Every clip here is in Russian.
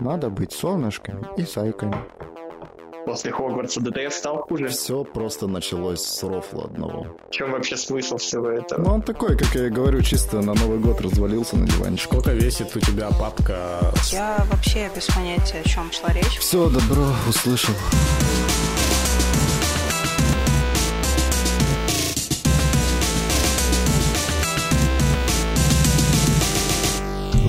Надо быть солнышками и сайками. После Хогвартса ДТФ стал хуже. Все просто началось с рофла одного. В чем вообще смысл всего этого? Ну, он такой, как я и говорю, чисто на Новый год развалился на диванчик. Сколько весит у тебя папка? Я вообще без понятия, о чем шла речь. Все, добро, услышал.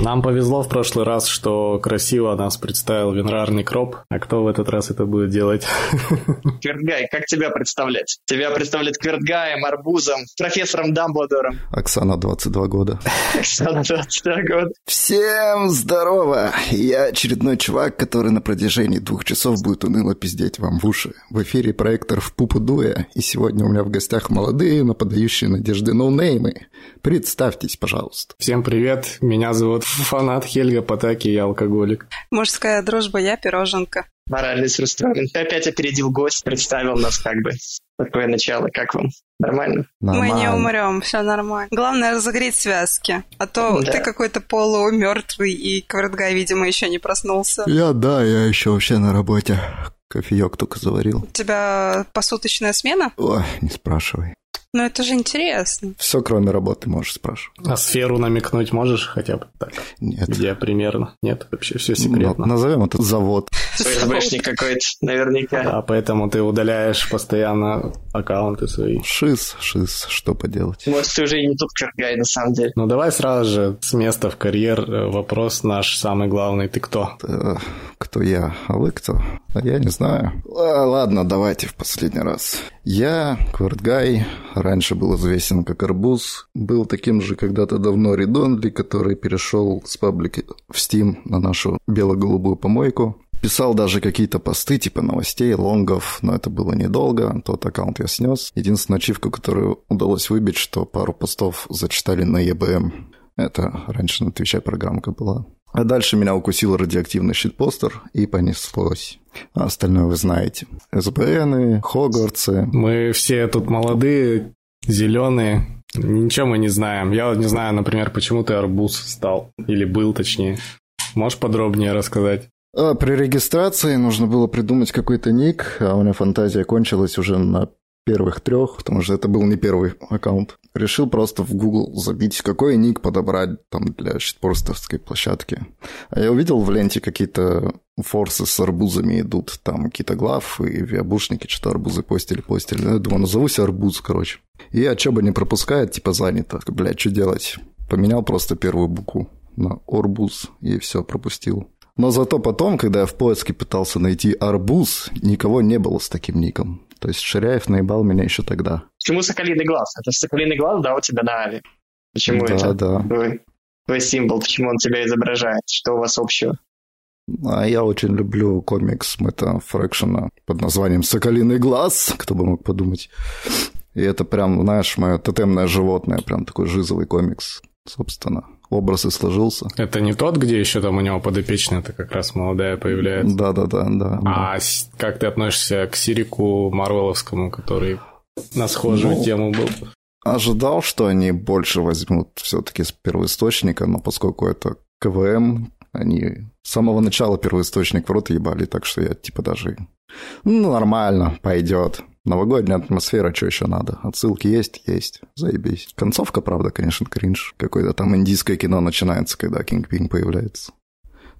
Нам повезло в прошлый раз, что красиво нас представил винрарный кроп. А кто в этот раз это будет делать? Квертгай, как тебя представлять? Тебя представлять Квертгаем, Арбузом, профессором Дамблдором. Оксана, 22 года. Оксана, 22 года. Всем здорово! Я очередной чувак, который на протяжении двух часов будет уныло пиздеть вам в уши. В эфире проектор в Пупу Дуя, и сегодня у меня в гостях молодые, но подающие надежды ноунеймы. Представьтесь, пожалуйста. Всем привет, меня зовут Фанат Хельга Потаки, я алкоголик. Мужская дружба, я пироженка. Моральный расстроен. Ты опять опередил гость, представил нас как бы. Такое начало, как вам? Нормально? Нормально. Мы не умрем, все нормально. Главное разогреть связки. А то Да. ты какой-то полумертвый, и Квартгай, видимо, еще не проснулся. Я, да, я еще вообще на работе. Кофеек только заварил. У тебя посуточная смена? Ой, не спрашивай. Ну это же интересно. Все, кроме работы, можешь спрашивать. А сферу намекнуть можешь хотя бы так? Нет. Где примерно? Нет, вообще все Ну, секретно. назовем это завод. ФСБшник какой-то, наверняка. Да, поэтому ты удаляешь постоянно аккаунты свои. Шиз, шиз, что поделать. Может, ты уже и не тот Квертгай, на самом деле. Ну давай сразу же с места в карьер э, вопрос наш самый главный. Ты кто? Э, Кто я, а вы кто? А я не знаю. А, ладно, давайте в последний раз. Я, Квартгай, раньше был известен как Арбуз, был таким же когда-то давно Редонли, который перешел с паблики в Steam на нашу бело-голубую помойку. Писал даже какие-то посты типа новостей, лонгов, но это было недолго, тот аккаунт я снес. Единственная ачивка, которую удалось выбить, что пару постов зачитали на EBM. Это раньше на Твиче программка была. А дальше меня укусил радиоактивный щитпостер и понеслось. А остальное вы знаете. СБНы, Хогвартсы. Мы все тут молодые, зеленые. Ничего мы не знаем. Я вот не знаю, например, почему ты арбуз стал. Или был, точнее. Можешь подробнее рассказать? А при регистрации нужно было придумать какой-то ник, а у меня фантазия кончилась уже на первых трех, потому что это был не первый аккаунт. Решил просто в Google забить, какой ник подобрать там для щитпостовской площадки. А я увидел в ленте какие-то форсы с арбузами идут, там какие-то глав и виабушники что-то арбузы постили, постили. Ну, Я думаю, назовусь арбуз, короче. И Ачоба не пропускает, типа занято. Блядь, что делать? Поменял просто первую букву на арбуз и все, пропустил. Но зато потом, когда я в поиске пытался найти арбуз, никого не было с таким ником. То есть Ширяев наебал меня еще тогда. Почему соколиный глаз? Это же соколиный глаз, да, у тебя на Ави. Почему да, это да. твой, твой символ? Почему он тебя изображает? Что у вас общего? А я очень люблю комикс Мэтта Фрэкшена под названием «Соколиный глаз», кто бы мог подумать. И это прям, знаешь, мое тотемное животное, прям такой жизовый комикс, собственно. Образ и сложился. Это не тот, где еще там у него подопечная, это как раз молодая появляется. Да-да-да, да. А с- как ты относишься к Сирику Марвеловскому, который на схожую Ну, тему был? Ожидал, что они больше возьмут все-таки с первоисточника, но поскольку это КВМ, они с самого начала первоисточник в рот ебали, так что я типа даже... Ну, нормально, пойдет. Новогодняя атмосфера, что еще надо? Отсылки есть? Есть. Заебись. Концовка, правда, конечно, кринж. Какое-то там индийское кино начинается, когда Кинг Пинг появляется.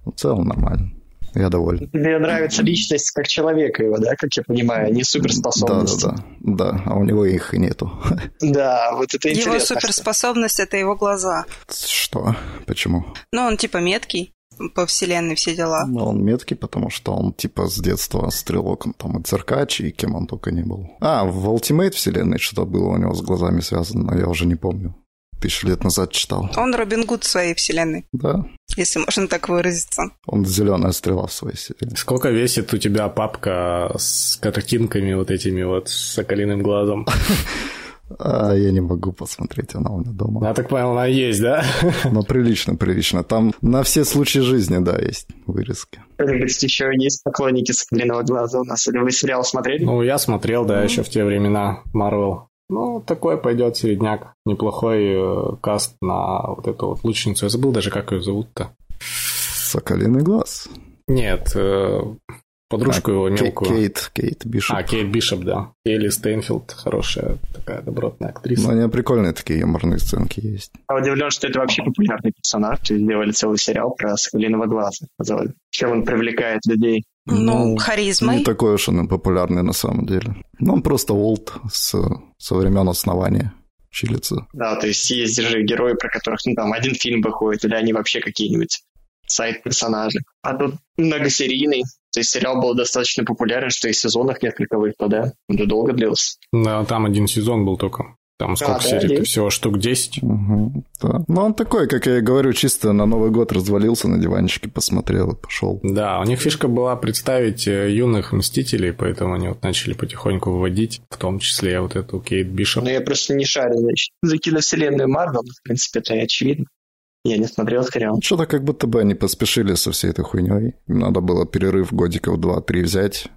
Но в целом нормально. Я доволен. Тебе нравится личность как человека его, да, как я понимаю, не суперспособности. Да-да-да. Да, а у него их и нету. Да, вот это интересно. Его суперспособность — это его глаза. Что? Почему? Ну, он типа меткий по вселенной, все дела. Ну, он меткий, потому что он типа с детства стрелок, он там и циркач, и кем он только не был. А, в Ultimate вселенной что-то было у него с глазами связано, но я уже не помню. Тысячу лет назад читал. Он Робин Гуд своей вселенной, Да, если можно так выразиться. он зеленая стрела в своей вселенной. Сколько весит у тебя папка с картинками вот этими вот с соколиным глазом? А я не могу посмотреть, она у меня дома. Я так понял, она есть, да? Но прилично, прилично. Там на все случаи жизни, да, есть вырезки. Может, еще есть поклонники Соколиного глаза у нас? Или вы сериал смотрели? Ну, я смотрел, да, еще в те времена Марвел. Ну, такой пойдет середняк. Неплохой э, каст на вот эту вот лучницу. Я забыл даже, как ее зовут-то. Соколиный глаз. Нет, э, подружку А, его мелкую. Кейт, Кейт Бишоп. А, Кейт Бишоп, да. Хейли Стейнфилд, хорошая такая добротная актриса. Ну, у нее прикольные такие юморные сценки есть. Я удивлен, что это вообще популярный персонаж. То есть сделали целый сериал про Соколиного глаза. Чем он привлекает людей? Ну, Ну, харизмой. Не такой уж он и популярный на самом деле. Ну, он просто олд с, со времен основания чилится. Да, то есть есть же герои, про которых ну, там один фильм выходит, или они вообще какие-нибудь сайт-персонажи. А тут многосерийный. То есть сериал был достаточно популярен, что и сезонов несколько вышло, да? Он же долго длился. Да, там один сезон был только. Там сколько да, серий? Всего штук 10. Мгм, да. Ну, он такой, как я и говорю, чисто на Новый год развалился на диванчике, посмотрел и пошел. Да, у них фишка была представить э, юных мстителей, поэтому они вот начали потихоньку выводить, в том числе вот эту Кейт Бишоп. Но я просто не шарю, значит, за киновселенную Марвел. В принципе, это и очевидно. Я не смотрел сериал. Что-то как будто бы они поспешили со всей этой хуйней. Надо было перерыв годиков 2-3 взять,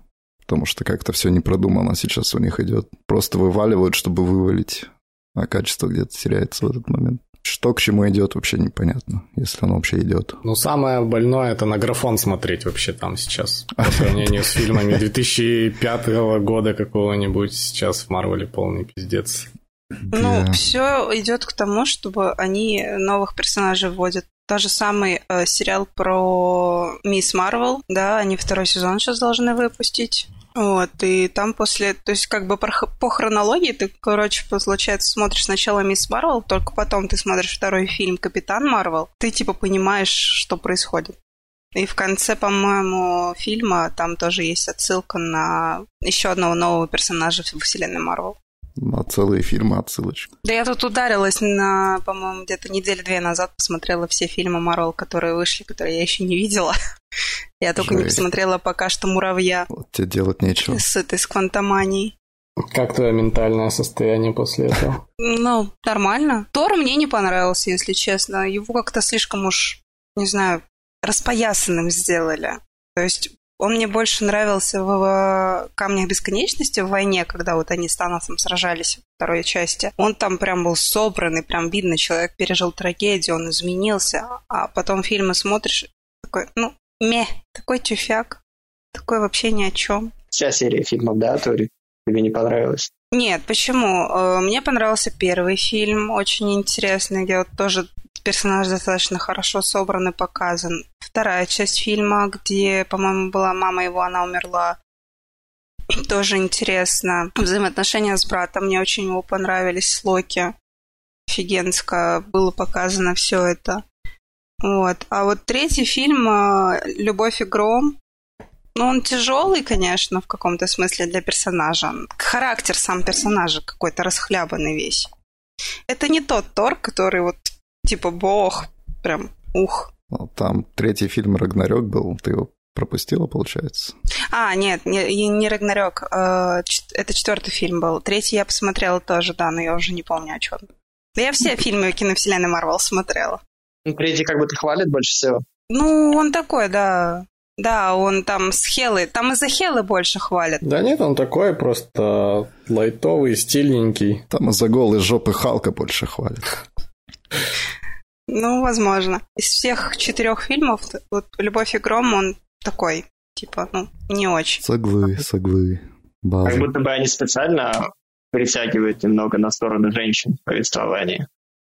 потому что как-то все не продумано сейчас у них идет. Просто вываливают, чтобы вывалить, а качество где-то теряется в этот момент. Что к чему идет, вообще непонятно, если оно вообще идет. Ну, самое больное это на графон смотреть вообще там сейчас. По сравнению с фильмами 2005 года какого-нибудь, сейчас в Марвеле полный пиздец. Ну, Да. все идет к тому, чтобы они новых персонажей вводят. Тот же самый э, сериал про Мисс Марвел, да, они второй сезон сейчас должны выпустить. Вот, и там после, то есть как бы по хронологии ты, короче, получается, смотришь сначала Мисс Марвел, только потом ты смотришь второй фильм Капитан Марвел, ты типа понимаешь, что происходит. И в конце, по-моему, фильма там тоже есть отсылка на еще одного нового персонажа в вселенной Марвел. На целые фильмы отсылочки. Да я тут ударилась на, по-моему, где-то недели две назад посмотрела все фильмы Марвел, которые вышли, которые я еще не видела. Я только не Жесть. посмотрела пока что «Муравья» Вот тебе делать нечего. с этой, с «Квантоманией». Как твое ментальное состояние после этого? Ну, нормально. Тор мне не понравился, если честно. Его как-то слишком уж, не знаю, распоясанным сделали. То есть он мне больше нравился в, в «Камнях бесконечности» в войне, когда вот они с Таносом сражались в второй части. Он там прям был собранный, прям видно, человек пережил трагедию, он изменился. А потом фильмы смотришь, такой, ну, ме, такой тюфяк, такой вообще ни о чем. Вся серия фильмов, да, Тори? Тебе не понравилось? Нет, почему? Э, Мне понравился первый фильм, очень интересный, где вот тоже персонаж достаточно хорошо собран и показан. Вторая часть фильма, где, по-моему, была мама его, она умерла. Тоже интересно. Взаимоотношения с братом мне очень его понравились с Локи. Офигенско было показано все это. Вот. А вот третий фильм э, «Любовь и гром», ну, он тяжелый, конечно, в каком-то смысле для персонажа. Характер сам персонажа какой-то расхлябанный весь. Это не тот Тор, который вот типа бог, прям ух. Ну, Там третий фильм «Рагнарёк» был, ты его пропустила, получается? А, нет, не, не Рагнарёк. э, Это четвертый фильм был. Третий я посмотрела тоже, да, но я уже не помню о чем. Да я все фильмы киновселенной Марвел смотрела. Ну, третий как будто хвалит больше всего. Ну, он такой, да. Да, он там с Хелой. Там из-за Хелы больше хвалят. Да нет, он такой просто лайтовый, стильненький. Там из-за голой жопы Халка больше хвалит. Ну, возможно. Из всех четырех фильмов, вот «Любовь и гром», он такой, типа, ну, не очень. Согласен, согласен. Как База. будто бы они специально притягивают немного на сторону женщин в повествовании.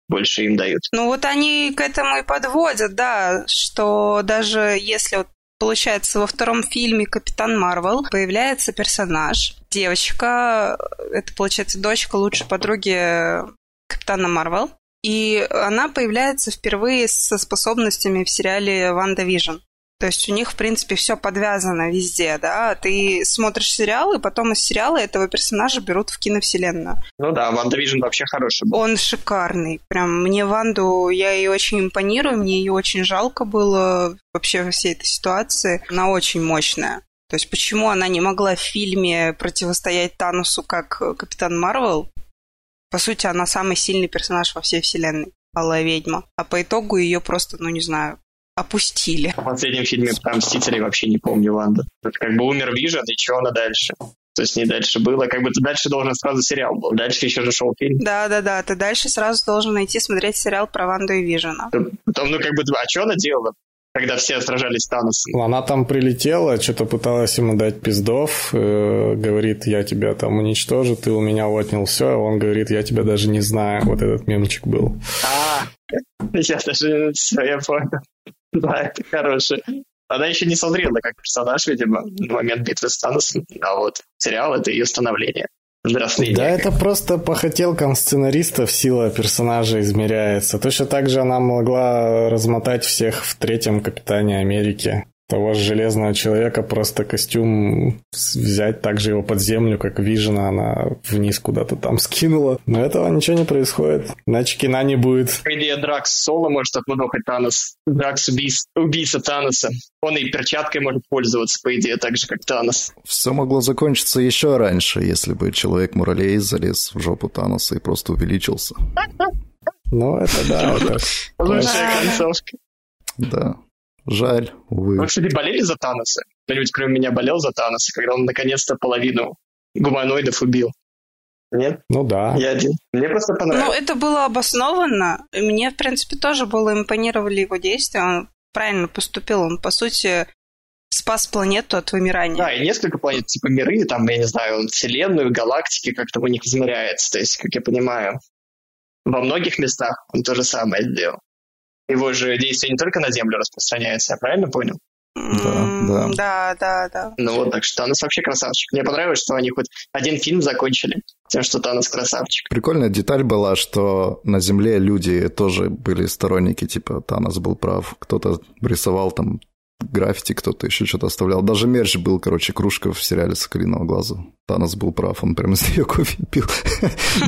Больше им дают. Ну, вот они к этому и подводят, да, что даже если вот Получается, во втором фильме «Капитан Марвел» появляется персонаж, девочка, это, получается, дочка лучшей подруги Капитана Марвел, и она появляется впервые со способностями в сериале «WandaVision». То есть у них, в принципе, все подвязано везде, да. Ты смотришь сериал, и потом из сериала этого персонажа берут в киновселенную. Ну да, WandaVision вообще хороший был. Он шикарный. Прям мне Ванду, я ей очень импонирую, мне ее очень жалко было вообще во всей этой ситуации. Она очень мощная. То есть почему она не могла в фильме противостоять Таносу как Капитан Марвел? По сути, она самый сильный персонаж во всей вселенной. Алая ведьма. А по итогу ее просто, ну не знаю, опустили. В последнем фильме про Мстителей вообще не помню Ванду. Это как бы умер Вижн, и что она дальше? То есть не дальше было, как бы ты дальше должен сразу сериал был. Дальше еще же шел фильм. Да-да-да, ты дальше сразу должен найти смотреть сериал про Ванду и Вижена. Потом, ну как бы, а что она делала? Когда все сражались с Таносом. Она там прилетела, что-то пыталась ему дать пиздов, э, говорит, я тебя там уничтожу, ты у меня отнял все, а он говорит, я тебя даже не знаю. Вот этот мемчик был. А, я даже все, я понял. Да, это хороший. Она еще не созрела как персонаж, видимо, в момент битвы с Таносом, а вот сериал — это ее становление. Взросление. Да, это просто по хотелкам сценаристов сила персонажа измеряется. Точно так же она могла размотать всех в третьем Капитане Америки того же Железного Человека просто костюм взять, также его под землю, как Вижена, она вниз куда-то там скинула. Но этого ничего не происходит. Иначе кино не будет. По идее, Дракс соло может отмудохать Танос. Дракс убийц, убийца Таноса. Он и перчаткой может пользоваться, по идее, так же, как Танос. Все могло закончиться еще раньше, если бы Человек-Муралей залез в жопу Таноса и просто увеличился. Ну, это да. Это... Лучшая концовка. Да. Жаль, увы. Вы, кстати, болели за Таноса? Кто-нибудь кроме меня болел за Таноса, когда он наконец-то половину гуманоидов убил? Нет? Ну да. Я один. Мне просто понравилось. Ну, это было обоснованно. Мне, в принципе, тоже было импонировали его действия. Он правильно поступил. Он, по сути, спас планету от вымирания. Да, и несколько планет, типа миры, там, я не знаю, он вселенную, галактики как-то у них измеряется. То есть, как я понимаю, во многих местах он то же самое сделал его же действие не только на Землю распространяется, я правильно понял? Да, да. Да, да, да. Ну вот, так что Танос вообще красавчик. Мне понравилось, что они хоть один фильм закончили тем, что Танос красавчик. Прикольная деталь была, что на Земле люди тоже были сторонники, типа Танос был прав. Кто-то рисовал там граффити кто-то еще что-то оставлял. Даже мерч был, короче, кружка в сериале «Соколиного глаза». Танос был прав, он прям из нее кофе пил.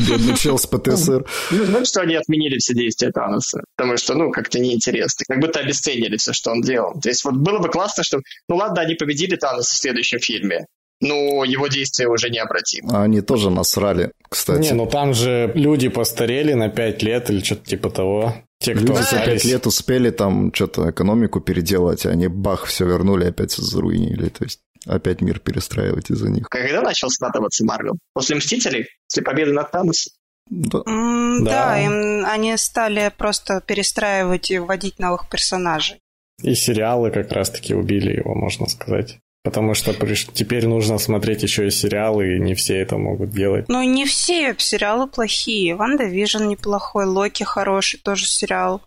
Бедный чел с ПТСР. Ну, знаешь, что они отменили все действия Таноса? Потому что, ну, как-то неинтересно. Как будто обесценили все, что он делал. То есть вот было бы классно, что, ну ладно, они победили Таноса в следующем фильме, но его действия уже необратимы. А они тоже насрали, кстати. Не, ну там же люди постарели на 5 лет или что-то типа того. Те, кто Люди за пять лет успели там что-то экономику переделать, а они бах, все вернули, опять заруинили. То есть опять мир перестраивать из-за них. Когда начал скатываться Марвел? После «Мстителей»? После победы над Таносом? Да. Mm, да, да им, они стали просто перестраивать и вводить новых персонажей. И сериалы как раз-таки убили его, можно сказать. Потому что теперь нужно смотреть еще и сериалы, и не все это могут делать. Ну, не все сериалы плохие. WandaVision неплохой, Локи хороший, тоже сериал.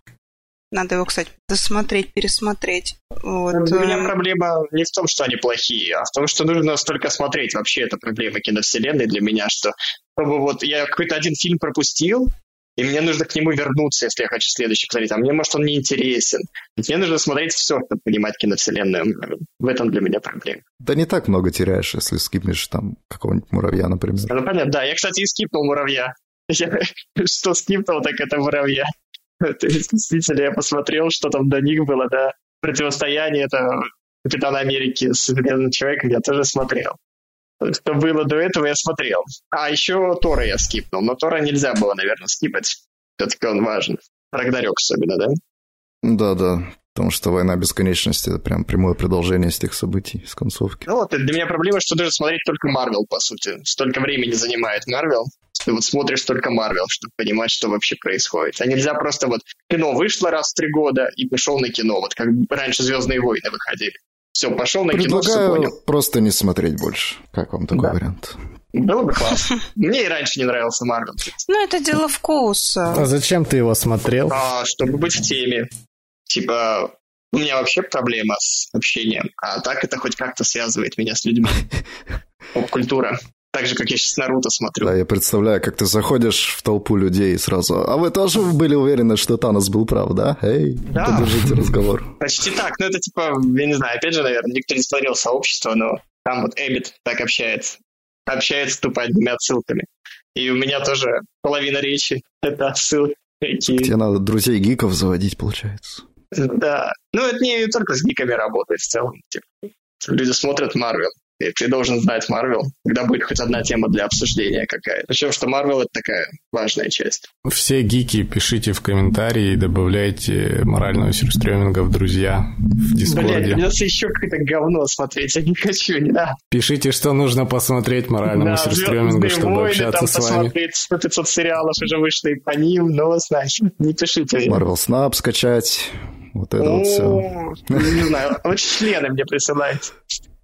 Надо его, кстати, досмотреть, пересмотреть. Вот. Для меня эм. проблема не в том, что они плохие, а в том, что нужно столько смотреть. Вообще, это проблема киновселенной для меня, что чтобы вот я какой-то один фильм пропустил, и мне нужно к нему вернуться, если я хочу следующий посмотреть. А мне, может, он не интересен. Мне нужно смотреть все, чтобы понимать киновселенную. В этом для меня проблема. Да не так много теряешь, если скипнешь там какого-нибудь муравья, например. Ну, понятно, да. Я, кстати, и скипнул муравья. Я, что скипнул, так это муравья. То есть, действительно, я посмотрел, что там до них было, да. Противостояние это Капитана Америки с Железным Человеком я тоже смотрел что было до этого, я смотрел. А еще Тора я скипнул, но Тора нельзя было, наверное, скипать. Все-таки он важен. Рагнарёк особенно, да? Да-да, потому что «Война бесконечности» — это прям прямое продолжение с тех событий, с концовки. Ну вот, для меня проблема, что даже смотреть только Марвел, по сути. Столько времени занимает Марвел. Ты вот смотришь только Марвел, чтобы понимать, что вообще происходит. А нельзя просто вот кино вышло раз в три года и пошел на кино, вот как раньше «Звездные войны» выходили. Все, пошел на кино, все понял. просто не смотреть больше. Как вам такой да. вариант? Было бы классно. Мне и раньше не нравился Марвел. Ну, это дело вкуса. А зачем ты его смотрел? А, чтобы быть в теме. Типа, у меня вообще проблема с общением, а так это хоть как-то связывает меня с людьми. Поп-культура. Так же, как я сейчас Наруто смотрю. Да, я представляю, как ты заходишь в толпу людей и сразу... А вы тоже были уверены, что Танос был прав, да? Эй, да. поддержите разговор. Почти так. Ну, это типа, я не знаю, опять же, наверное, никто не смотрел сообщество, но там вот Эббит так общается. Общается тупо одними отсылками. И у меня тоже половина речи — это отсылки. Тебе надо друзей гиков заводить, получается. Да. Ну, это не только с гиками работает в целом. Типа, люди смотрят Марвел. И ты должен знать Марвел, когда будет хоть одна тема для обсуждения какая-то. Причем, что Марвел — это такая важная часть. Все гики пишите в комментарии и добавляйте морального сюрстреминга в друзья в Дискорде. Блядь, придется еще какое-то говно смотреть, я не хочу, не да. Пишите, что нужно посмотреть моральному да, сюрстремингу, чтобы войны, общаться там, с вами. посмотреть 100 500 сериалов уже вышло и по ним, но, значит, не пишите. Марвел Снап скачать, Вот это вот все. Не знаю, лучше члены мне присылайте.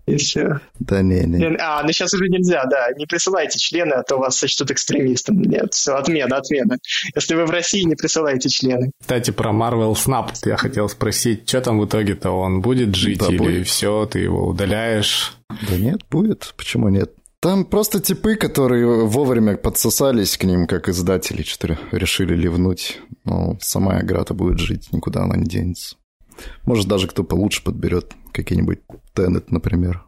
И все. Да не, не. А, ну сейчас уже нельзя, да. Не присылайте члены, а то вас сочтут экстремистом. Нет, все, отмена, отмена. Если вы в России, не присылайте члены. Кстати, про Marvel Snap я хотел спросить, что там в итоге-то он будет жить Да, или будет. все, ты его удаляешь? Да нет, будет. Почему нет? Там просто типы, которые вовремя подсосались к ним, как издатели, что решили ливнуть. Но сама игра-то будет жить, никуда она не денется. Может, даже кто получше подберет какие-нибудь Теннет, например.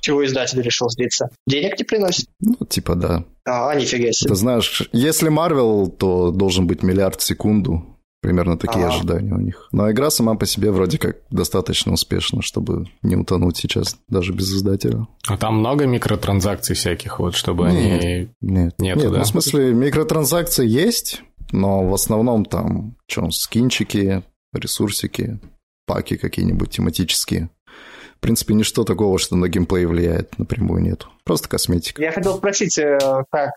Чего издатель решил сдиться? Денег не приносит? Ну, типа да. А, нифига себе. Ты знаешь, если Марвел, то должен быть миллиард в секунду. Примерно такие Ага. ожидания у них. Но игра сама по себе вроде как достаточно успешна, чтобы не утонуть сейчас, даже без издателя. А там много микротранзакций всяких, вот, чтобы они... Нет, Нету, нет да? ну, в смысле, микротранзакции есть, но в основном там, что, скинчики, ресурсики, паки какие-нибудь тематические. В принципе, ничто такого, что на геймплей влияет, напрямую нет. Просто косметика. Я хотел спросить, э, как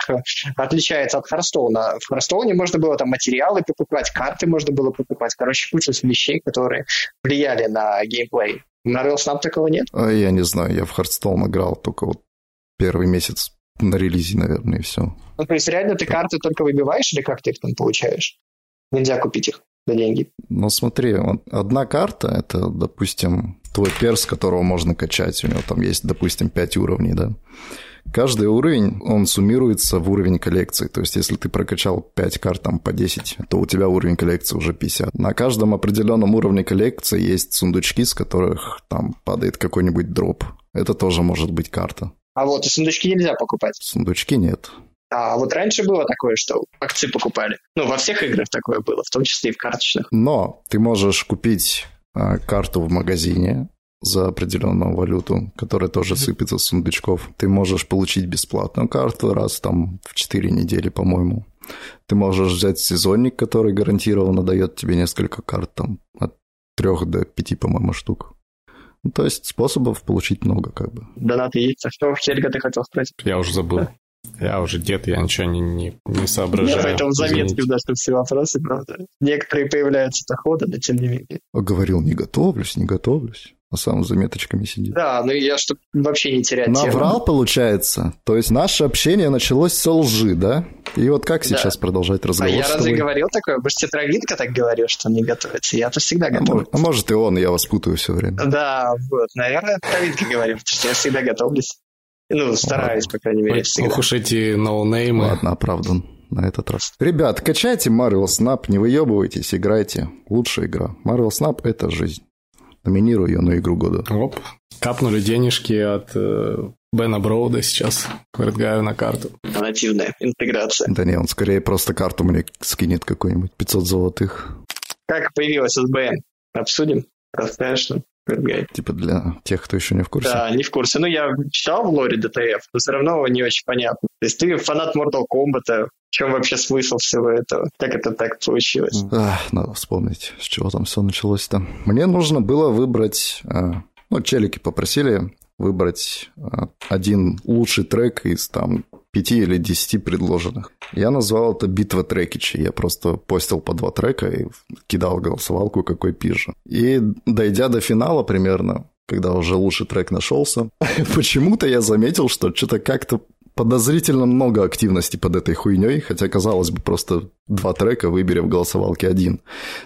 отличается от Харстоуна. В Харстоуне можно было там материалы покупать, карты можно было покупать. Короче, куча вещей, которые влияли на геймплей. В Marvel Snap такого нет? А я не знаю, я в Hearthstone играл только вот первый месяц на релизе, наверное, и все. Ну, то есть реально ты карты только выбиваешь или как ты их там получаешь? Нельзя купить их за деньги. Но смотри, одна карта – это, допустим, твой перс, которого можно качать. У него там есть, допустим, 5 уровней, да? Каждый уровень, он суммируется в уровень коллекции. То есть, если ты прокачал 5 карт там по 10, то у тебя уровень коллекции уже 50. На каждом определенном уровне коллекции есть сундучки, с которых там падает какой-нибудь дроп. Это тоже может быть карта. А вот и сундучки нельзя покупать. Сундучки нет. А вот раньше было такое, что акции покупали. Ну, во всех играх такое было, в том числе и в карточных. Но ты можешь купить а, карту в магазине за определенную валюту, которая тоже сыпется с сундучков. Ты можешь получить бесплатную карту раз там в 4 недели, по-моему. Ты можешь взять сезонник, который гарантированно дает тебе несколько карт, там от 3 до 5, по-моему, штук. Ну, то есть способов получить много, как бы. Донаты есть. А что, Хельга, ты хотел спросить? Я уже забыл. Я уже дед, я ничего не, не, не Я соображаю. поэтому заметки Извините. у нас тут все вопросы, правда. Некоторые появляются до хода, но тем не менее. Говорил, не готовлюсь, не готовлюсь. А сам с заметочками сидит. Да, ну я чтобы вообще не терять тему. Наврал, получается? То есть наше общение началось с лжи, да? И вот как Да. сейчас продолжать А разговор я с разве говорил такое? Может, Тетровидка так говорил, что не готовится? Я-то всегда А готов. может, а может и он, я вас путаю все время. Да, вот, наверное, Тетровидка говорил, потому что я всегда готовлюсь. Ну, стараюсь, по крайней мере, Ой, всегда. Ох уж эти ноунеймы. Ладно, оправдан на этот раз. Ребят, качайте Marvel Snap, не выебывайтесь, играйте. Лучшая игра. Marvel Snap – это жизнь. Номинирую ее на игру года. Оп. Капнули денежки от э, Бена Броуда сейчас. Предлагаю на карту. Нативная интеграция. Да не, он скорее просто карту мне скинет какой-нибудь 500 золотых. Как появилась СБМ? Обсудим? Расскажешь нам? Предгай. Типа для тех, кто еще не в курсе. Да, не в курсе. Ну, я читал в лоре ДТФ, но все равно не очень понятно. То есть ты фанат Mortal Kombat, в чем вообще смысл всего этого? Как это так получилось? Ах, надо вспомнить, с чего там все началось-то. Мне нужно было выбрать... а, Ну, челики попросили выбрать а, один лучший трек из там пяти или десяти предложенных. Я назвал это «Битва трекичей». Я просто постил по два трека и кидал голосовалку, какой пижа. И дойдя до финала примерно, когда уже лучший трек нашелся, почему-то я заметил, что что-то как-то подозрительно много активности под этой хуйней, хотя, казалось бы, просто два трека выбери в голосовалке один.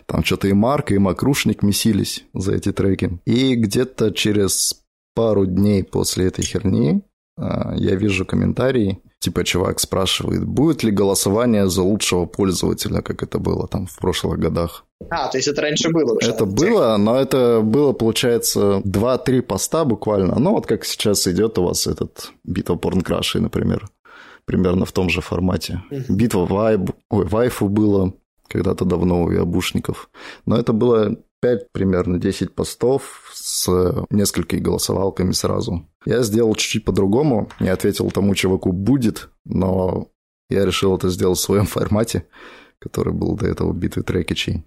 Там что-то и Марк, и Макрушник месились за эти треки. И где-то через пару дней после этой херни а, я вижу комментарий, типа чувак спрашивает, будет ли голосование за лучшего пользователя, как это было там в прошлых годах. А, то есть это раньше было уже? Это было, но это было, получается, 2-3 поста буквально. Ну, вот как сейчас идет у вас этот битва порнкрашей, например. Примерно в том же формате. Битва вайб... Ой, вайфу было когда-то давно у ябушников. Но это было 5, примерно 10 постов с несколькими голосовалками сразу. Я сделал чуть-чуть по-другому, не ответил тому чуваку «будет», но я решил это сделать в своем формате, который был до этого битвы трекичей.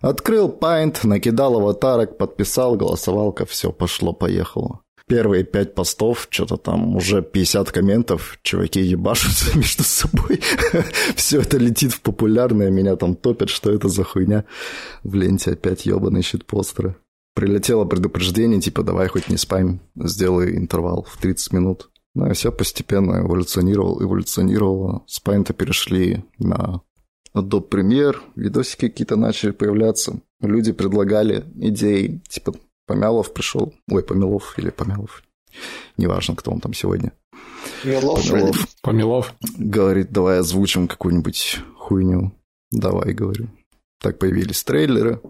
Открыл Paint, накидал аватарок, подписал, голосовалка, все, пошло-поехало. первые пять постов, что-то там уже 50 комментов, чуваки ебашутся между собой. Все это летит в популярное, меня там топят, что это за хуйня. В ленте опять ебаный щит-постеры. Прилетело предупреждение, типа, давай хоть не спам, сделай интервал в 30 минут. Ну и все постепенно эволюционировало, эволюционировало. С Paint перешли на Adobe Premiere, видосики какие-то начали появляться. Люди предлагали идеи, типа Помялов пришел, ой, Помилов или Помялов, неважно, кто он там сегодня. Милов, Помилов. Помилов. Говорит, давай озвучим какую-нибудь хуйню. Давай, говорю. Так появились трейлеры.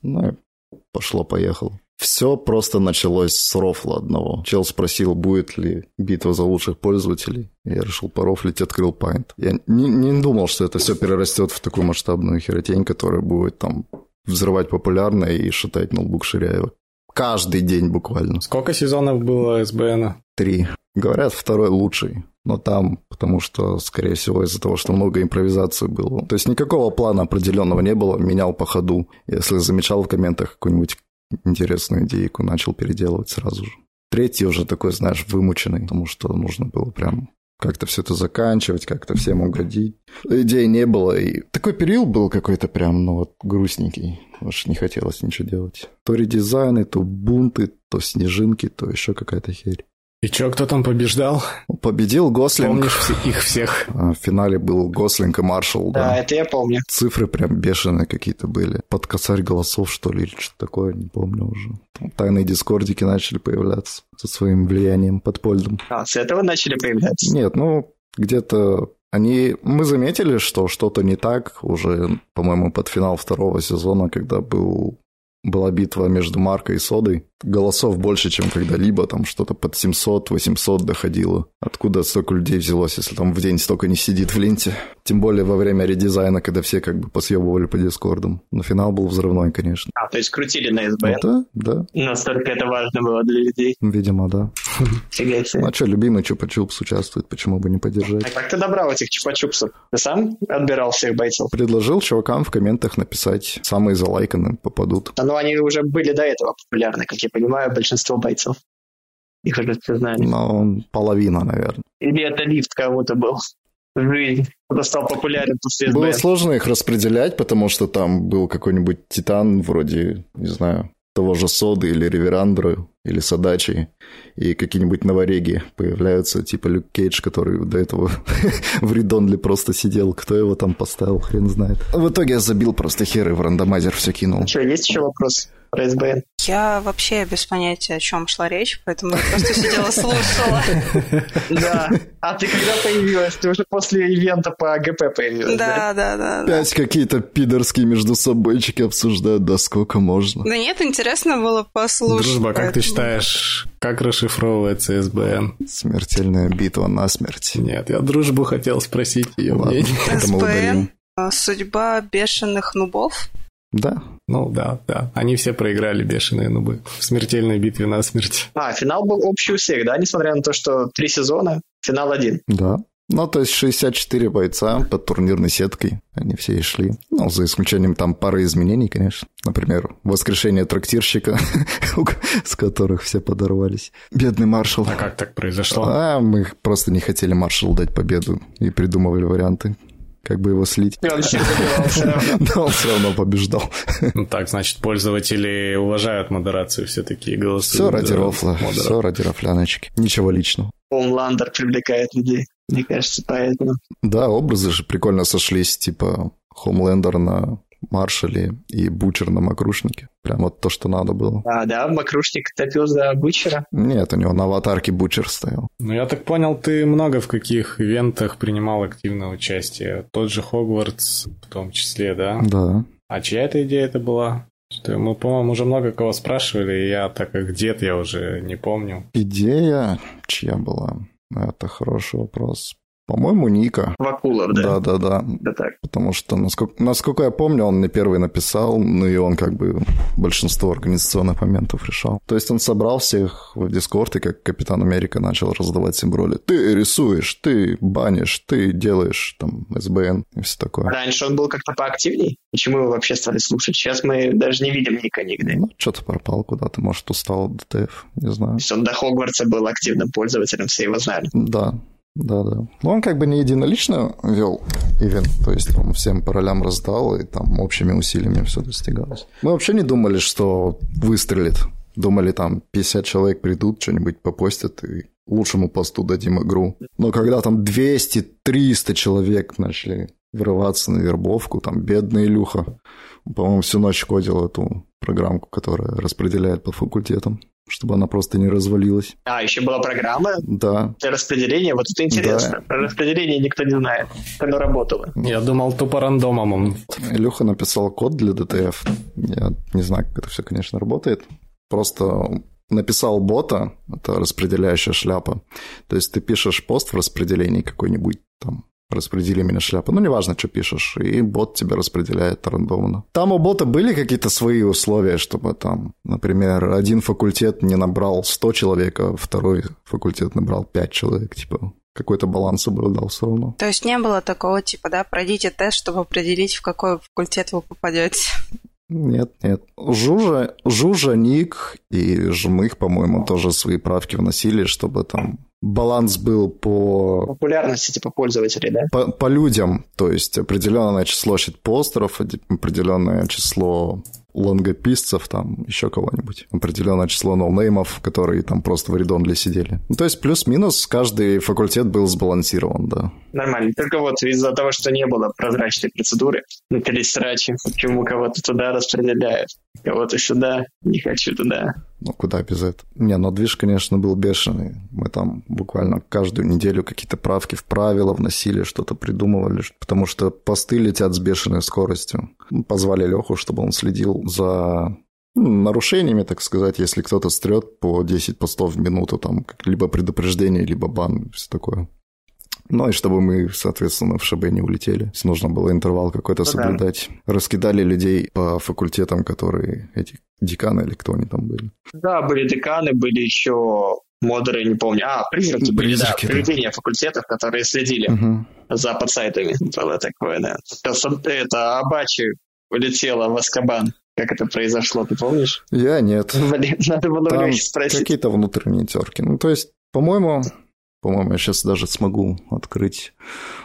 Ну и пошло-поехало. Все просто началось с рофла одного. Чел спросил, будет ли битва за лучших пользователей. Я решил порофлить, открыл Paint. Я не, не думал, что это все перерастет в такую масштабную херотень, которая будет там взрывать популярное и шатать ноутбук Ширяева. Каждый день буквально. Сколько сезонов было СБН? Три. Говорят, второй лучший. Но там, потому что, скорее всего, из-за того, что много импровизации было. То есть никакого плана определенного не было, менял по ходу. Если замечал в комментах какую-нибудь интересную идейку, начал переделывать сразу же. Третий уже такой, знаешь, вымученный, потому что нужно было прям как-то все это заканчивать, как-то всем угодить. Идей не было, и такой период был какой-то прям, ну вот, грустненький. Аж не хотелось ничего делать. То редизайны, то бунты, то снежинки, то еще какая-то херь. И чё, кто там побеждал? Победил Гослинг. Помнишь их всех? А В финале был Гослинг и Маршалл, Да, да. это я помню. Цифры прям бешеные какие-то были. Под косарь голосов, что ли, или что-то такое, не помню уже. Там тайные дискордики начали появляться со своим влиянием подпольным. А, с этого начали появляться. Нет, ну, где-то они... Мы заметили, что что-то не так уже, по-моему, под финал второго сезона, когда был была битва между Маркой и Содой. Голосов больше, чем когда-либо, там что-то под 700-800 доходило. Откуда столько людей взялось, если там в день столько не сидит в ленте? Тем более во время редизайна, когда все как бы посъебывали по дискордам. Но финал был взрывной, конечно. А, то есть крутили на СБН. Да, да, Настолько это важно было для людей. видимо, да. Фига себе. Ну, а что, любимый Чупа-Чупс участвует, почему бы не поддержать? А как ты добрал этих чупа-чупсов? Ты сам отбирал всех бойцов? Предложил чувакам в комментах написать, самые залайканные попадут. А ну они уже были до этого популярны, как я понимаю, большинство бойцов. Их уже все знали. Но половина, наверное. Или это лифт кого-то был в жизнь. Кто стал популярен после Было сложно их распределять, потому что там был какой-нибудь титан вроде, не знаю, того же Соды или Реверандра или Садачи, и какие-нибудь новореги появляются, типа Люк Кейдж, который до этого в Редонле просто сидел. Кто его там поставил, хрен знает. В итоге я забил просто хер и в рандомайзер все кинул. Что, есть еще вопрос про СБН? Я вообще без понятия, о чем шла речь, поэтому я просто сидела слушала. Да. А ты когда появилась? Ты уже после ивента по АГП появилась, да? Да, да, да. Опять какие-то пидорские между собойчики обсуждают, да сколько можно. Да нет, интересно было послушать. Дружба, как ты считаешь, как расшифровывается СБН? Смертельная битва на смерть. Нет, я дружбу хотел спросить ее Ладно, мнение. удалим. А, Судьба бешеных нубов. Да, Ну да, да. Они все проиграли бешеные нубы в смертельной битве на смерть. А, финал был общий у всех, да? Несмотря на то, что три сезона, финал один. Да. Ну, то есть 64 бойца под турнирной сеткой. Они все и шли. Ну, за исключением там пары изменений, конечно. Например, воскрешение трактирщика, с которых все подорвались. Бедный маршал. А как так произошло? А мы просто не хотели маршалу дать победу и придумывали варианты, как бы его слить. И он. Да, он все равно побеждал. Ну так, значит, пользователи уважают модерацию все-таки и голосуют. Все ради рофла, все ради рофляночки. Ничего личного. Homelander привлекает людей. Мне кажется, поэтому. Да, образы же прикольно сошлись, типа Хомлендер на Маршале и Бучер на Макрушнике. Прям вот то, что надо было. А, да, Макрушник топил за Бучера. Нет, у него на аватарке Бучер стоял. Ну, я так понял, ты много в каких ивентах принимал активное участие. Тот же Хогвартс в том числе, да? Да. А чья эта идея это была? Что мы, по-моему, уже много кого спрашивали, и я, так как дед, я уже не помню. Идея чья была? Это хороший вопрос. По-моему, Ника. Вакулов, да? Да, да, да. Да так. Потому что, насколько, насколько я помню, он мне первый написал, ну и он как бы большинство организационных моментов решал. То есть он собрал всех в Дискорд и как Капитан Америка начал раздавать символы. Ты рисуешь, ты банишь, ты делаешь там СБН и все такое. Раньше он был как-то поактивней? Почему его вообще стали слушать? Сейчас мы даже не видим Ника нигде. Ну, что-то пропал куда-то, может, устал от ДТФ, не знаю. То есть он до Хогвартса был активным пользователем, все его знали. Да, да, да. Но он как бы не единолично вел ивент, то есть он всем по ролям раздал, и там общими усилиями все достигалось. Мы вообще не думали, что выстрелит. Думали, там 50 человек придут, что-нибудь попостят, и лучшему посту дадим игру. Но когда там 200-300 человек начали врываться на вербовку, там бедный Илюха, по-моему, всю ночь кодил эту программку, которая распределяет по факультетам чтобы она просто не развалилась. А, еще была программа? Да. Для распределения? Вот это интересно. Да. Про распределение никто не знает. Оно работало. Я думал, тупо рандомом. Илюха написал код для DTF. Я не знаю, как это все, конечно, работает. Просто написал бота, это распределяющая шляпа. То есть ты пишешь пост в распределении какой-нибудь там распредели меня шляпу. Ну, неважно, что пишешь, и бот тебя распределяет рандомно. Там у бота были какие-то свои условия, чтобы там, например, один факультет не набрал 100 человек, а второй факультет набрал 5 человек, типа какой-то баланс соблюдал все равно. То есть не было такого типа, да, пройдите тест, чтобы определить, в какой факультет вы попадете? Нет, нет. Жужа, Жужа, Ник и Жмых, по-моему, тоже свои правки вносили, чтобы там баланс был по... Популярности типа пользователей, да? По, по людям, то есть определенное число щитпостеров, определенное число лонгописцев, там еще кого-нибудь. Определенное число ноунеймов, которые там просто в редонле сидели. Ну, то есть плюс-минус каждый факультет был сбалансирован, да. Нормально. Только вот из-за того, что не было прозрачной процедуры, начались срачи, почему кого-то туда распределяют, кого-то сюда, не хочу туда. Ну, куда без этого? Не, ну, движ, конечно, был бешеный. Мы там буквально каждую неделю какие-то правки в правила вносили, что-то придумывали, потому что посты летят с бешеной скоростью. Позвали Леху, чтобы он следил за ну, нарушениями, так сказать, если кто-то стрет по 10 постов в минуту, там, либо предупреждение, либо бан, все такое. Ну и чтобы мы, соответственно, в ШБ не улетели. Нужно было интервал какой-то ну, соблюдать. Да. Раскидали людей по факультетам, которые эти деканы или кто они там были. Да, были деканы, были еще модеры, не помню. А, призраки были, призраки, да, привидения факультетов, которые следили угу. за подсайтами. Было такое, да. Это Абачи улетела в Аскабан. Как это произошло, ты помнишь? Я нет. Блин, надо было Там спросить. какие-то внутренние терки. Ну, то есть, по-моему, по-моему, я сейчас даже смогу открыть.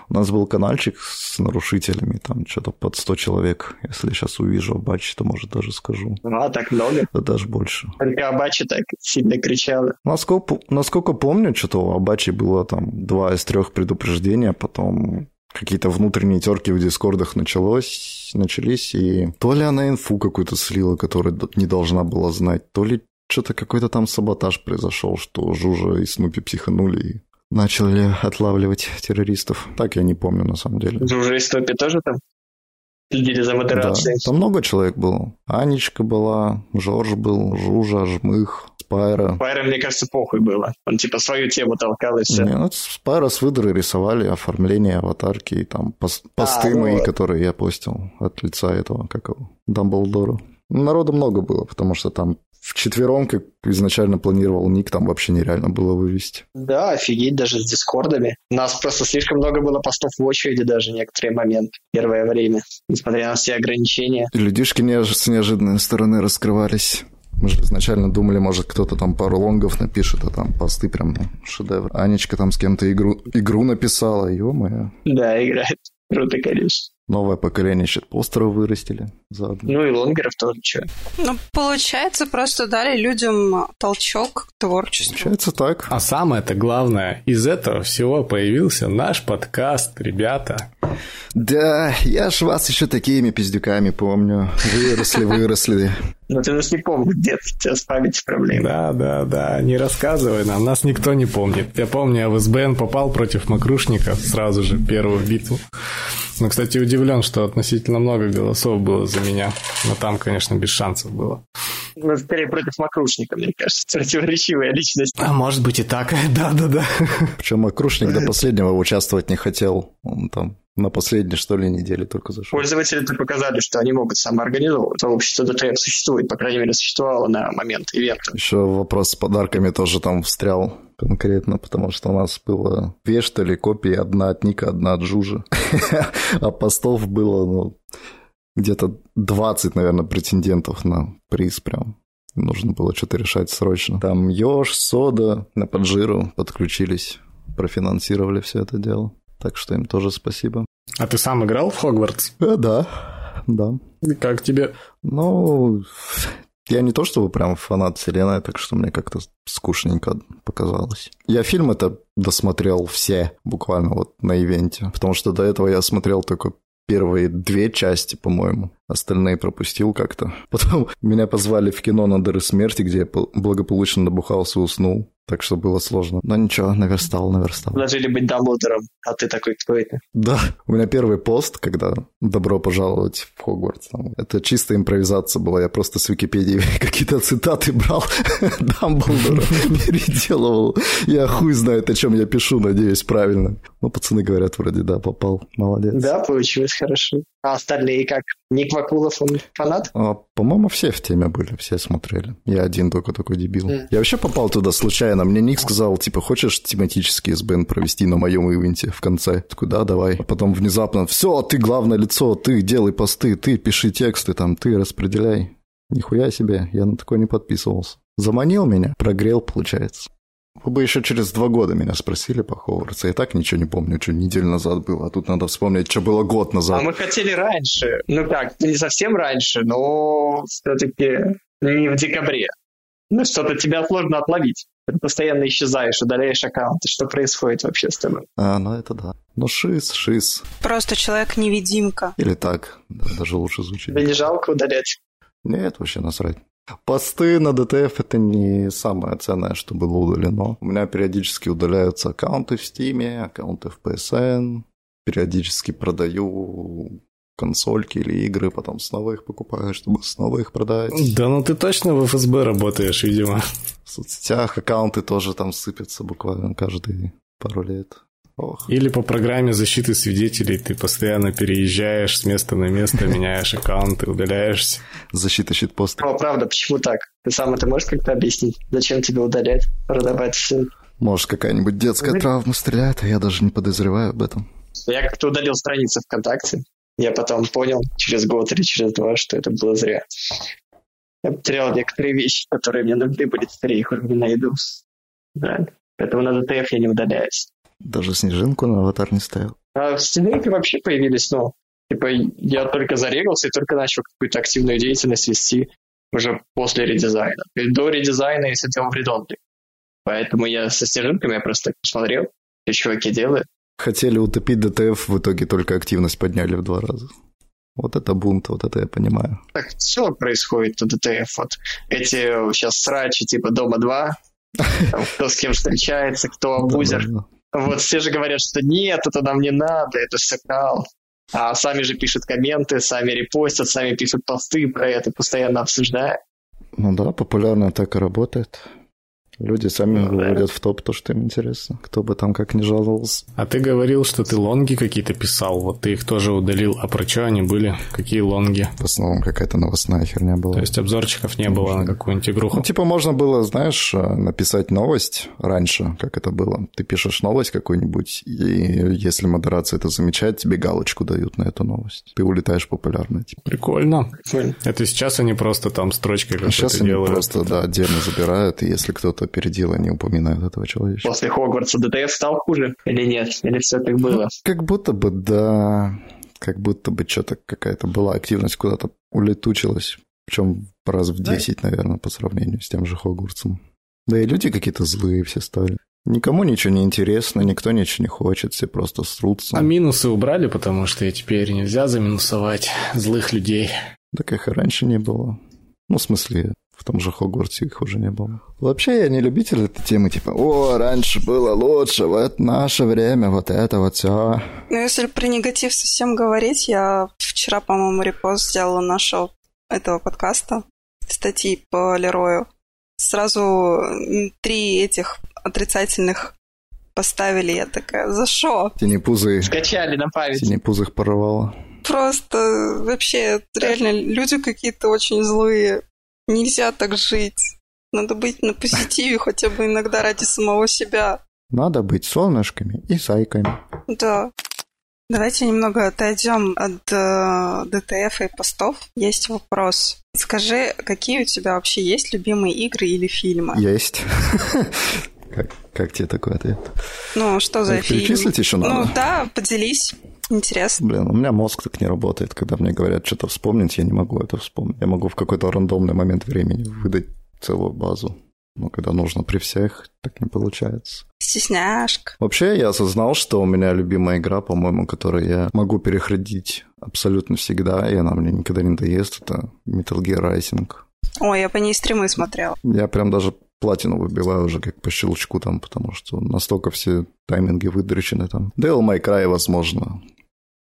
У нас был каналчик с нарушителями, там что-то под 100 человек. Если сейчас увижу Абачи, то, может, даже скажу. А, так много? Да даже больше. Только Абачи так сильно кричала. Насколько, насколько помню, что-то у Абачи было там два из трех предупреждения, потом какие-то внутренние терки в дискордах началось, начались, и то ли она инфу какую-то слила, которую не должна была знать, то ли что-то какой-то там саботаж произошел, что Жужа и Снупи психанули и начали отлавливать террористов. Так я не помню на самом деле. Жужа и Снупи тоже там следили за модерацией? Да, там много человек было. Анечка была, Жорж был, Жужа, Жмых, Спайра. Спайра, мне кажется, похуй было. Он типа свою тему толкал и все. Не, ну, Спайра с выдры рисовали оформление аватарки и там пост, а, посты а, мои, вот. которые я постил от лица этого, как его, Дамблдора. Народу много было, потому что там в четвером, как изначально планировал ник, там вообще нереально было вывести. Да, офигеть, даже с дискордами. У нас просто слишком много было постов в очереди даже некоторые моменты, первое время, несмотря на все ограничения. И людишки не, с неожиданной стороны раскрывались. Мы же изначально думали, может, кто-то там пару лонгов напишет, а там посты прям ну, шедевр. Анечка там с кем-то игру, игру написала, ё-моё. Да, играет. Круто, конечно. Новое поколение щитпостеров вырастили заодно. Ну и лонгеров тоже, что. Ну, получается, просто дали людям толчок к творчеству. Получается так. А самое-то главное, из этого всего появился наш подкаст, ребята. Да, я ж вас еще такими пиздюками помню. Выросли, выросли. Но ты нас не помнишь, дед, у тебя с памятью проблемы. Да, да, да, не рассказывай нам, нас никто не помнит. Я помню, я в СБН попал против Макрушника сразу же, первую битву. Ну, кстати, удивлен, что относительно много голосов было за меня. Но там, конечно, без шансов было. Ну, скорее против Макрушника, мне кажется. Противоречивая личность. А может быть и так. Да-да-да. Причем Макрушник до последнего участвовать не хотел. Он там на последней, что ли, неделе только зашел. Пользователи-то показали, что они могут самоорганизовывать. Сообщество ДТФ существует, по крайней мере, существовало на момент ивента. Еще вопрос с подарками тоже там встрял конкретно, потому что у нас было две, что ли, копии, одна от Ника, одна от Жужи. А постов было, ну, где-то 20, наверное, претендентов на приз прям. Нужно было что-то решать срочно. Там Ёж, Сода на Поджиру подключились, профинансировали все это дело. Так что им тоже спасибо. А ты сам играл в Хогвартс? Э, да, да. И как тебе? Ну, я не то чтобы прям фанат вселенной, так что мне как-то скучненько показалось. Я фильм это досмотрел все, буквально вот на ивенте, потому что до этого я смотрел только первые две части, по-моему. Остальные пропустил как-то. Потом меня позвали в кино на дыры смерти, где я благополучно набухался и уснул. Так что было сложно. Но ничего, наверстал, наверстал. Предложили быть Дамблдором, а ты такой, кто это? Да, у меня первый пост, когда добро пожаловать в Хогвартс. Это чистая импровизация была, я просто с Википедии какие-то цитаты брал, Дамблдора переделывал. Я хуй знает, о чем я пишу, надеюсь, правильно. Ну, пацаны говорят, вроде, да, попал, молодец. Да, получилось хорошо. А остальные как? Ник Вакулов, он фанат? А, по-моему, все в теме были, все смотрели. Я один только такой дебил. Mm. Я вообще попал туда случайно. Мне Ник сказал, типа, хочешь тематический СБН провести на моем ивенте в конце? Такой, да, давай. А потом внезапно, все, ты главное лицо, ты делай посты, ты пиши тексты, там, ты распределяй. Нихуя себе, я на такое не подписывался. Заманил меня, прогрел, получается. Вы бы еще через два года меня спросили по Хогвартсу. Я так ничего не помню, что неделю назад было. А тут надо вспомнить, что было год назад. А мы хотели раньше. Ну как, не совсем раньше, но все-таки не в декабре. Ну что-то тебя сложно отловить. Ты постоянно исчезаешь, удаляешь аккаунты. Что происходит вообще с тобой? А, ну это да. Ну шиз, шиз. Просто человек-невидимка. Или так, да, даже лучше звучит. Тебе не жалко удалять? Нет, вообще насрать. Посты на DTF это не самое ценное, что было удалено. У меня периодически удаляются аккаунты в Steam, аккаунты в PSN. Периодически продаю консольки или игры, потом снова их покупаю, чтобы снова их продать. Да ну ты точно в ФСБ работаешь, видимо. В соцсетях аккаунты тоже там сыпятся буквально каждые пару лет. Ох. Или по программе защиты свидетелей ты постоянно переезжаешь с места на место, меняешь аккаунты, удаляешься. Защита щитпоста. О, правда, почему так? Ты сам это можешь как-то объяснить? Зачем тебе удалять, продавать все? Может, какая-нибудь детская травма стреляет, а я даже не подозреваю об этом. Я как-то удалил страницы ВКонтакте. Я потом понял через год или через два, что это было зря. Я потерял некоторые вещи, которые мне нужны были, теперь их уже не найду. Да. Поэтому на ДТФ я не удаляюсь. Даже снежинку на аватар не ставил. А снежинки вообще появились, ну, типа, я только зарегался и только начал какую-то активную деятельность вести уже после редизайна. И до редизайна я сидел в read-only. Поэтому я со снежинками я просто посмотрел, что чуваки делают. Хотели утопить ДТФ, в итоге только активность подняли в два раза. Вот это бунт, вот это я понимаю. Так все происходит у ДТФ. Вот эти сейчас срачи типа Дома 2, кто с кем встречается, кто абузер. Вот все же говорят, что нет, это нам не надо, это все кал. А сами же пишут комменты, сами репостят, сами пишут посты про это, постоянно обсуждают. Ну да, популярно так и работает. Люди сами ну, выводят в топ то, что им интересно. Кто бы там как ни жаловался. А ты говорил, что ты лонги какие-то писал. Вот ты их тоже удалил. А про что они были? Какие лонги? В основном какая-то новостная херня была. То есть обзорчиков не было на какую-нибудь игруху? Ну, типа можно было, знаешь, написать новость раньше, как это было. Ты пишешь новость какую-нибудь, и если модерация это замечает, тебе галочку дают на эту новость. Ты улетаешь популярно. Типа. Прикольно. Это сейчас они просто там строчкой какой-то Сейчас они делают. просто, да, отдельно забирают, и если кто-то опередил, они упоминают этого человека. После Хогвартса ДТФ стал хуже или нет? Или все так было? Ну, как будто бы, да. Как будто бы что-то какая-то была активность куда-то улетучилась. Причем раз в 10, да. наверное, по сравнению с тем же Хогвартсом. Да и люди какие-то злые все стали. Никому ничего не интересно, никто ничего не хочет, все просто срутся. А минусы убрали, потому что теперь нельзя заминусовать злых людей. Так их и раньше не было. Ну, в смысле, в том же Хогвартсе их уже не было. Вообще я не любитель этой темы, типа, о, раньше было лучше, вот наше время, вот это вот все. Ну, если про негатив совсем говорить, я вчера, по-моему, репост сделала нашего этого подкаста. статьи по Лерою. Сразу три этих отрицательных поставили. Я такая, за что? Тенепузы... Скачали на память. Тенепузых порвало. Просто вообще реально люди какие-то очень злые. Нельзя так жить. Надо быть на позитиве хотя бы иногда ради самого себя. Надо быть солнышками и сайками. Да. Давайте немного отойдем от э, ДТФ и постов. Есть вопрос. Скажи, какие у тебя вообще есть любимые игры или фильмы? Есть. Как, тебе такой ответ? Ну, что за Их фильм? перечислить еще надо? Ну да, поделись. Интересно. Блин, у меня мозг так не работает. Когда мне говорят что-то вспомнить, я не могу это вспомнить. Я могу в какой-то рандомный момент времени выдать целую базу. Но когда нужно при всех, так не получается. Стесняшка. Вообще, я осознал, что у меня любимая игра, по-моему, которую я могу переходить абсолютно всегда, и она мне никогда не доест, это Metal Gear Rising. Ой, я по ней стримы смотрела. Я прям даже платину выбиваю уже как по щелчку там, потому что настолько все тайминги выдрочены там. Devil May Cry, возможно,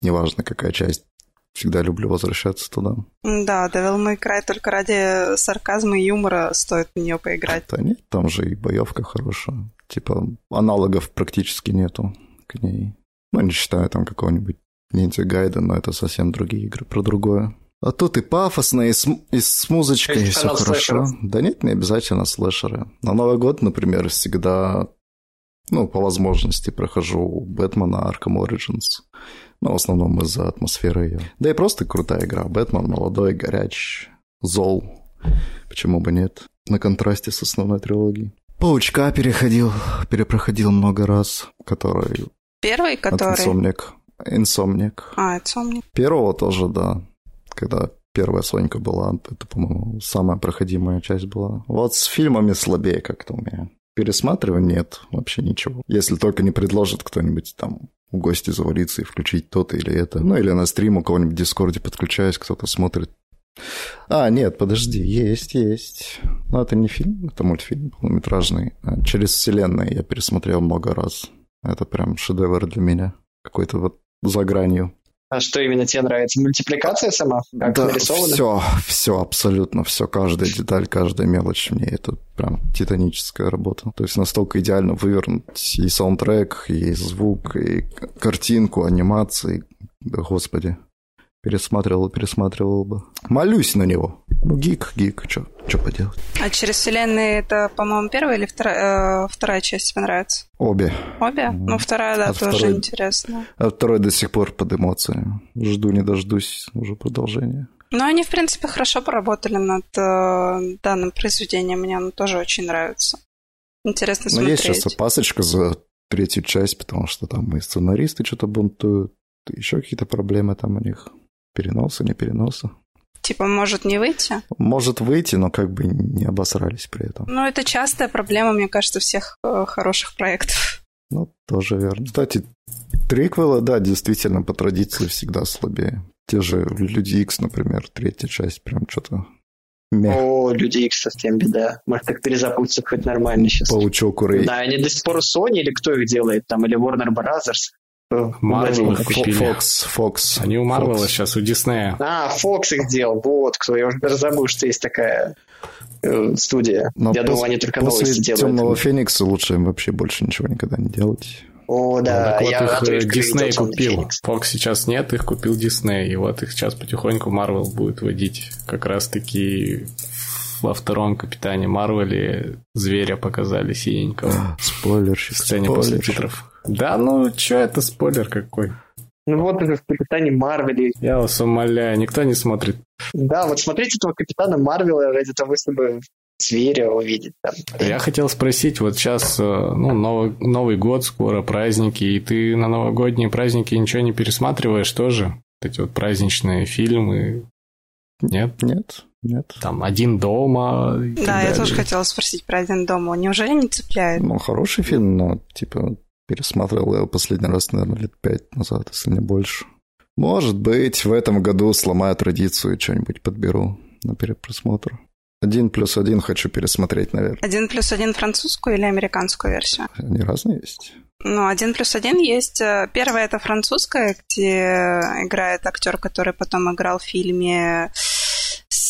неважно какая часть, всегда люблю возвращаться туда. Да, Devil May Cry только ради сарказма и юмора стоит в нее поиграть. Да нет, там же и боевка хорошая. Типа аналогов практически нету к ней. Ну, не считаю там какого-нибудь Ninja Gaiden, но это совсем другие игры, про другое. А тут и пафосно, и с, и с музычкой, и все хорошо. Слэшеров. Да нет, не обязательно слэшеры. На Новый год, например, всегда, ну, по возможности прохожу Бэтмена Arkham Origins. Но в основном из-за атмосферы ее. Да и просто крутая игра. Бэтмен молодой, горяч, зол. Почему бы нет? На контрасте с основной трилогией. Паучка переходил, перепроходил много раз, который... Первый, который... Инсомник. Инсомник. А, Инсомник. Первого тоже, да когда первая Сонька была, это, по-моему, самая проходимая часть была. Вот с фильмами слабее как-то у меня. Пересматриваю нет, вообще ничего. Если только не предложит кто-нибудь там в гости завалиться и включить то-то или это. Ну, или на стрим у кого-нибудь в Дискорде подключаюсь, кто-то смотрит. А, нет, подожди, есть, есть. Но это не фильм, это мультфильм полнометражный. А через вселенную я пересмотрел много раз. Это прям шедевр для меня. Какой-то вот за гранью. А что именно тебе нравится? Мультипликация сама? Как да, нарисована? все, все, абсолютно все. Каждая деталь, каждая мелочь мне это прям титаническая работа. То есть настолько идеально вывернуть и саундтрек, и звук, и картинку, анимации. Да, господи. Пересматривал, пересматривал бы. Молюсь на него. Ну, гик, гик, что поделать. А «Через вселенные» это, по-моему, первая или вторая, э, вторая часть тебе нравится? Обе. Обе? Mm. Ну, вторая, да, а тоже второй, интересно. А второй до сих пор под эмоции. Жду не дождусь уже продолжения. Ну, они, в принципе, хорошо поработали над э, данным произведением. Мне оно тоже очень нравится. Интересно смотреть. Но есть сейчас опасочка за третью часть, потому что там и сценаристы что-то бунтуют, еще какие-то проблемы там у них. Переноса, не переноса. Типа, может не выйти? Может выйти, но как бы не обосрались при этом. Ну, это частая проблема, мне кажется, всех э, хороших проектов. Ну, тоже верно. Кстати, триквелы, да, действительно, по традиции всегда слабее. Те же Люди Икс, например, третья часть, прям что-то Мех. О, Люди Икс совсем беда. Может, так перезапуститься хоть нормально сейчас. Паучок Рэй. Да, они до сих пор Sony или кто их делает там, или Warner Brothers. Марвел купили. Fox, Fox. Они у Марвела сейчас, у Диснея. А, Fox их делал, вот кто. Я уже даже забыл, что есть такая э, студия. Но Я думал, они только после новости делают. Темного Феникса лучше им вообще больше ничего никогда не делать. О, да. Ну, я вот их Дисней купил. Fox сейчас нет, их купил Дисней. И вот их сейчас потихоньку Марвел будет водить. Как раз-таки во втором Капитане Марвеле зверя показали синенького. Спойлер. В сцене после титров. Да, ну, что это спойлер какой? Ну вот уже в Капитане Марвеле. Я вас умоляю, никто не смотрит. Да, вот смотрите этого Капитана Марвела ради того, чтобы зверя увидеть там. Я хотел спросить, вот сейчас э, ну, новый, Новый год, скоро праздники, и ты на новогодние праздники ничего не пересматриваешь тоже? Эти вот праздничные фильмы? Нет? Нет. Нет. Там один дома. да, далее. я тоже хотела спросить про один дома. Неужели не цепляет? Ну, хороший фильм, но типа Пересматривал его последний раз, наверное, лет пять назад, если не больше. Может быть, в этом году сломаю традицию и что-нибудь подберу на перепросмотр. Один плюс один хочу пересмотреть, наверное. Один плюс один французскую или американскую версию? Они разные есть. Ну, один плюс один есть. Первая это французская, где играет актер, который потом играл в фильме с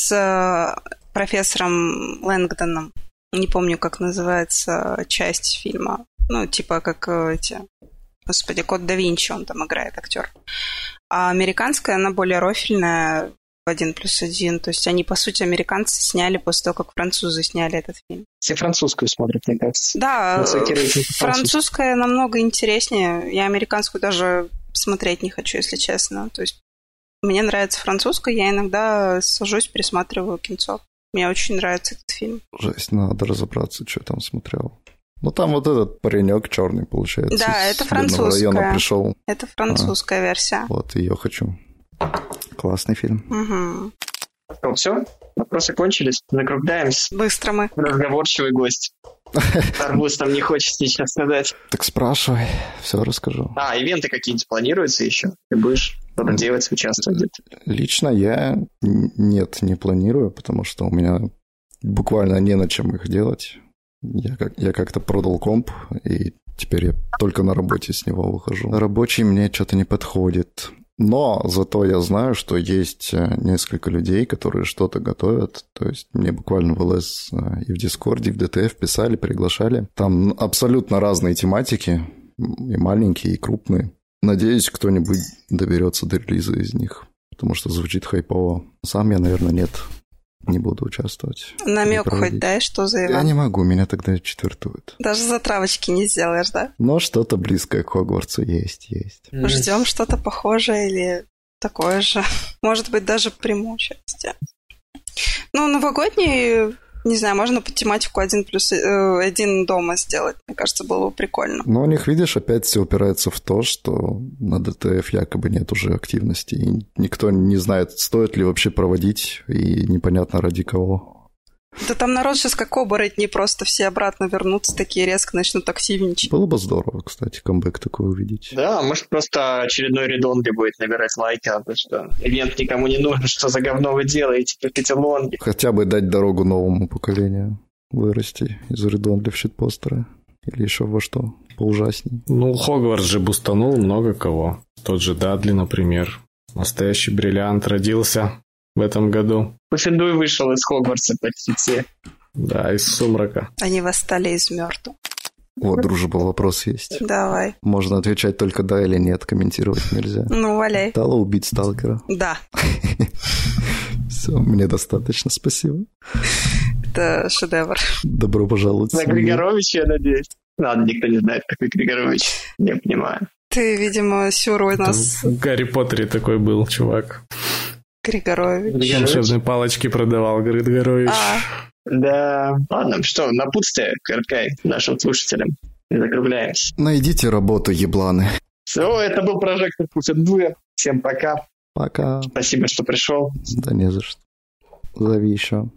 с э, профессором Лэнгдоном. Не помню, как называется часть фильма. Ну, типа как э, эти... Господи, Код да Винчи, он там играет актер. А американская, она более рофильная, в один плюс один. То есть они, по сути, американцы сняли после того, как французы сняли этот фильм. Все французскую смотрят, мне кажется. Да, французская намного интереснее. Я американскую даже смотреть не хочу, если честно. То есть мне нравится французская, я иногда сажусь, пересматриваю кинцо. Мне очень нравится этот фильм. Жесть, надо разобраться, что я там смотрел. Ну, там вот этот паренек черный, получается. Да, это французская. района пришел. Это французская а, версия. Вот, ее хочу. Классный фильм. Угу. Ну, все, вопросы кончились. Накругляемся. Быстро мы. Разговорчивый гость. Арбуз там не хочет ничего сказать. Так спрашивай, все расскажу. А, ивенты какие-нибудь планируются еще? Ты будешь что-то делать, участвовать? Лично я нет, не планирую, потому что у меня буквально не на чем их делать. Я, как, я как-то продал комп, и теперь я только на работе с него выхожу. Рабочий мне что-то не подходит. Но зато я знаю, что есть э, несколько людей, которые что-то готовят. То есть мне буквально в ЛС э, и в Дискорде, и в ДТФ писали, приглашали. Там абсолютно разные тематики, и маленькие, и крупные. Надеюсь, кто-нибудь доберется до релиза из них, потому что звучит хайпово. Сам я, наверное, нет не буду участвовать. Намек хоть дай, что за Я не могу, меня тогда четвертуют. Даже затравочки не сделаешь, да? Но что-то близкое к Хогвартсу есть, есть. Ждем что-то похожее или такое же. Может быть, даже приму участие. Ну, новогодний не знаю, можно по тематику один плюс э, один дома сделать. Мне кажется, было бы прикольно. Но у них, видишь, опять все упирается в то, что на ДТФ якобы нет уже активности. И никто не знает, стоит ли вообще проводить, и непонятно ради кого. Да там народ сейчас как оборотни, просто все обратно вернутся, такие резко начнут активничать. Было бы здорово, кстати, камбэк такой увидеть. Да, может просто очередной редонги будет набирать лайки, а то что ивент никому не нужен, что за говно вы делаете, эти лонги. Хотя бы дать дорогу новому поколению вырасти из редонли в щитпостера. Или еще во что поужасней. Ну, Хогвартс же бустанул много кого. Тот же Дадли, например. Настоящий бриллиант родился в этом году. Пуффендуй вышел из Хогвартса почти все. Да, из сумрака. Они восстали из мертвых. Вот, дружба, вопрос есть. Давай. Можно отвечать только да или нет, комментировать нельзя. Ну, валяй. Стало убить сталкера? Да. Все, мне достаточно, спасибо. Это шедевр. Добро пожаловать. На Григоровича, я надеюсь. Ладно, никто не знает, какой Григорович. Не понимаю. Ты, видимо, сюру нас... В Гарри Поттере такой был чувак. Григорович. Волшебные палочки продавал Григорович. А. Да, ладно, что, напутствие короткое нашим слушателям. Закругляемся. Найдите работу, ебланы. Все, это был прожектор Пуффендуя. Всем пока. Пока. Спасибо, что пришел. Да не за что. Зови еще.